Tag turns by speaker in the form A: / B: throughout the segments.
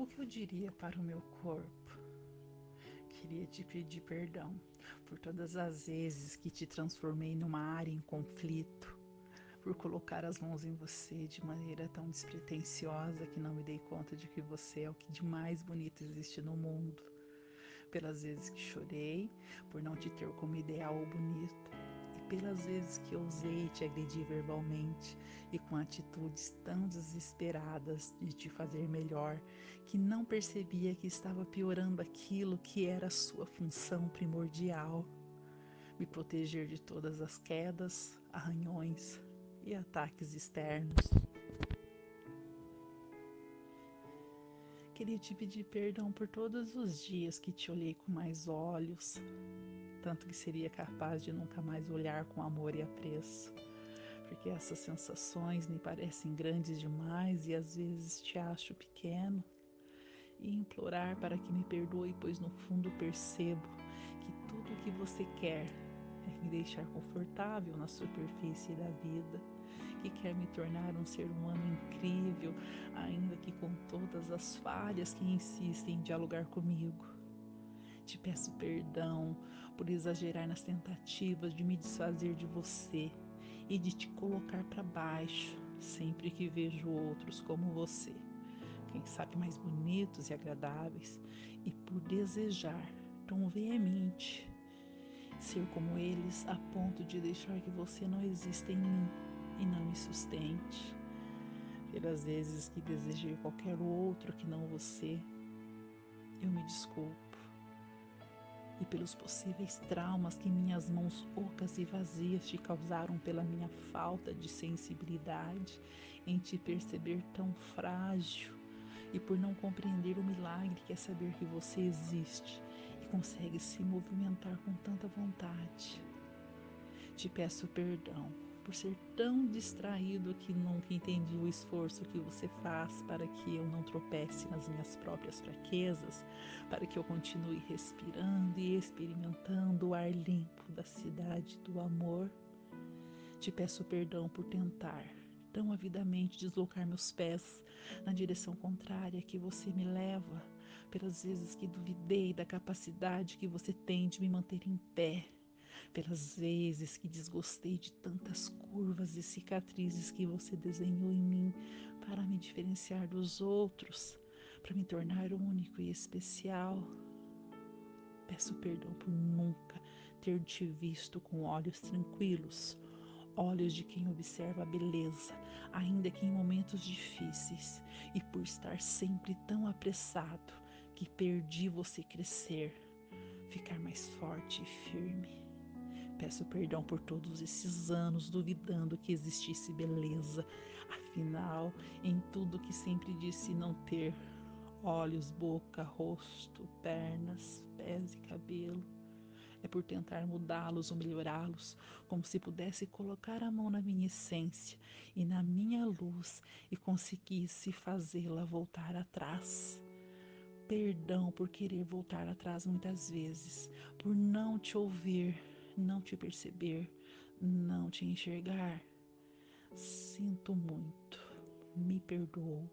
A: O que eu diria para o meu corpo? Queria te pedir perdão por todas as vezes que te transformei numa área em conflito, por colocar as mãos em você de maneira tão despretensiosa que não me dei conta de que você é o que de mais bonito existe no mundo, pelas vezes que chorei por não te ter como ideal ou bonito pelas vezes que ousei te agredir verbalmente e com atitudes tão desesperadas de te fazer melhor que não percebia que estava piorando aquilo que era sua função primordial me proteger de todas as quedas, arranhões e ataques externos. Queria te pedir perdão por todos os dias que te olhei com mais olhos, tanto que seria capaz de nunca mais olhar com amor e apreço, porque essas sensações me parecem grandes demais e às vezes te acho pequeno. E implorar para que me perdoe, pois no fundo percebo que tudo o que você quer é me deixar confortável na superfície da vida, que quer me tornar um ser humano incrível, ainda que com todas as falhas que insistem em dialogar comigo. Te peço perdão por exagerar nas tentativas de me desfazer de você e de te colocar para baixo sempre que vejo outros como você, quem sabe mais bonitos e agradáveis, e por desejar tão veemente ser como eles a ponto de deixar que você não exista em mim e não me sustente. Pelas vezes que desejei qualquer outro que não você, eu me desculpo e pelos possíveis traumas que minhas mãos ocas e vazias te causaram pela minha falta de sensibilidade em te perceber tão frágil e por não compreender o milagre que é saber que você existe consegue se movimentar com tanta vontade. Te peço perdão por ser tão distraído que nunca entendi o esforço que você faz para que eu não tropece nas minhas próprias fraquezas, para que eu continue respirando e experimentando o ar limpo da cidade do amor. Te peço perdão por tentar tão avidamente deslocar meus pés na direção contrária que você me leva, pelas vezes que duvidei da capacidade que você tem de me manter em pé pelas vezes que desgostei de tantas curvas e cicatrizes que você desenhou em mim para me diferenciar dos outros, para me tornar único e especial. Peço perdão por nunca ter te visto com olhos tranquilos, olhos de quem observa a beleza, ainda que em momentos difíceis, e por estar sempre tão apressado que perdi você crescer, ficar mais forte e firme. Peço perdão por todos esses anos duvidando que existisse beleza. Afinal, em tudo que sempre disse não ter olhos, boca, rosto, pernas, pés e cabelo. É por tentar mudá-los ou melhorá-los, como se pudesse colocar a mão na minha essência e na minha luz e conseguisse fazê-la voltar atrás. Perdão por querer voltar atrás muitas vezes, por não te ouvir, não te perceber, não te enxergar. Sinto muito, me perdoo,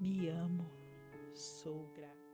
A: me amo, sou grata.